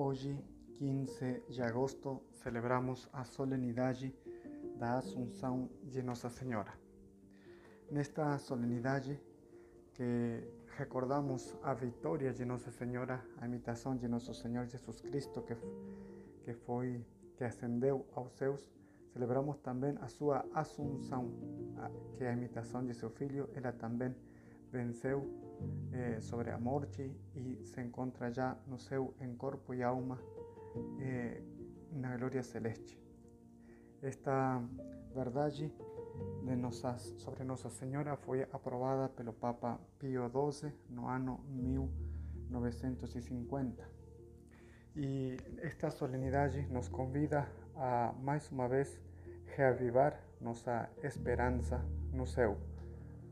Hoje, 15 de agosto, celebramos a solenidade da Assunção de Nossa Senhora. Nesta solenidade que recordamos a vitória de Nossa Senhora, a imitação de Nosso Senhor Jesus Cristo que, que que ascendeu aos céus, celebramos também a sua Assunção, que a imitação de seu filho, ela também venceu eh, sobre a morte e se encontra já no céu em corpo e alma eh, na glória celeste. Esta verdade de nossas, sobre Nossa Senhora foi aprovada pelo Papa Pio XII no ano 1950. E esta solenidade nos convida a mais uma vez reavivar nossa esperança no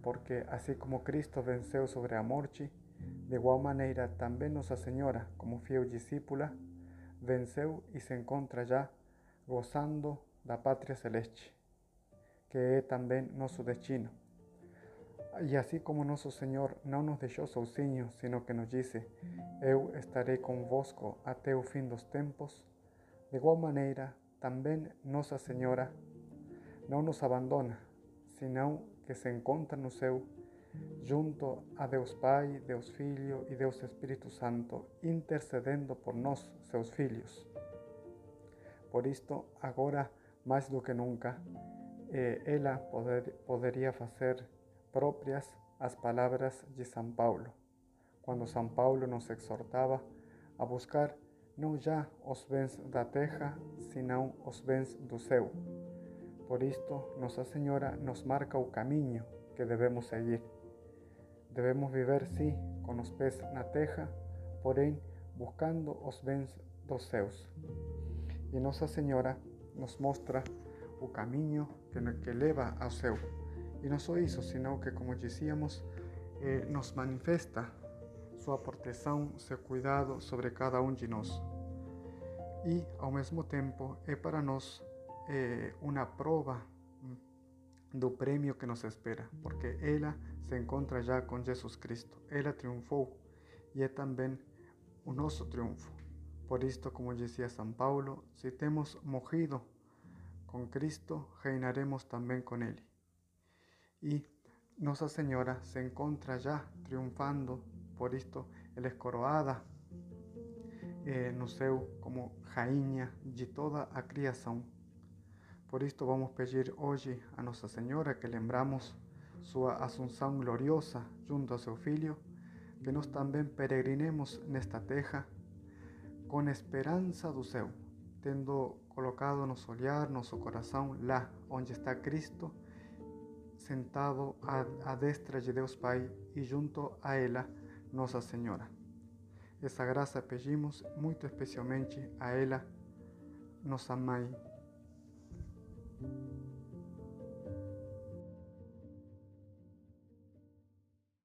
porque así como Cristo venceu sobre a de igual maneira também Nossa Senhora, como fiel discípula, venceu e se encontra já gozando da pátria celeste, que é também nosso destino. E assim como nosso Senhor não nos deixou sozinhos, sino que nos disse: Eu estarei convosco até o fim dos tempos, de igual maneira também Nossa Senhora não nos abandona, senão que se encontra no céu, junto a Deus Pai, Deus Filho e Deus Espírito Santo, intercedendo por nós, seus filhos. Por isto, agora mais do que nunca, eh, ela poder, poderia fazer próprias as palavras de São Paulo, quando São Paulo nos exortava a buscar não já os bens da terra, senão os bens do céu. Por isto, Nossa Senhora nos marca o caminho que devemos seguir. Devemos viver, sim, com os pés na terra, porém buscando os bens dos céus. E Nossa Senhora nos mostra o caminho que, leva ao céu. E não só isso, senão que, como dizíamos, eh, nos manifesta sua proteção, seu cuidado sobre cada um de nós. E, ao mesmo tempo, é para nós eh, una prova mm, do prêmio que nos espera, porque ela se encontra já com Jesus Cristo. Ela triunfou e é também o nosso triunfo. Por isto, como dizia São Paulo, se temos morrido com Cristo, reinaremos também com Ele. E Nossa Senhora se encontra já triunfando, por isto ela é coroada eh, no céu como rainha de toda a criação. Por isto vamos pedir hoje a Nossa Senhora que lembramos sua assunção gloriosa junto a seu Filho, que nós também peregrinemos nesta terra com esperança do céu, tendo colocado nosso olhar, nosso coração lá onde está Cristo, sentado à destra de Deus Pai e junto a ela Nossa Senhora. Essa graça pedimos muito especialmente a ela, nossa mãe.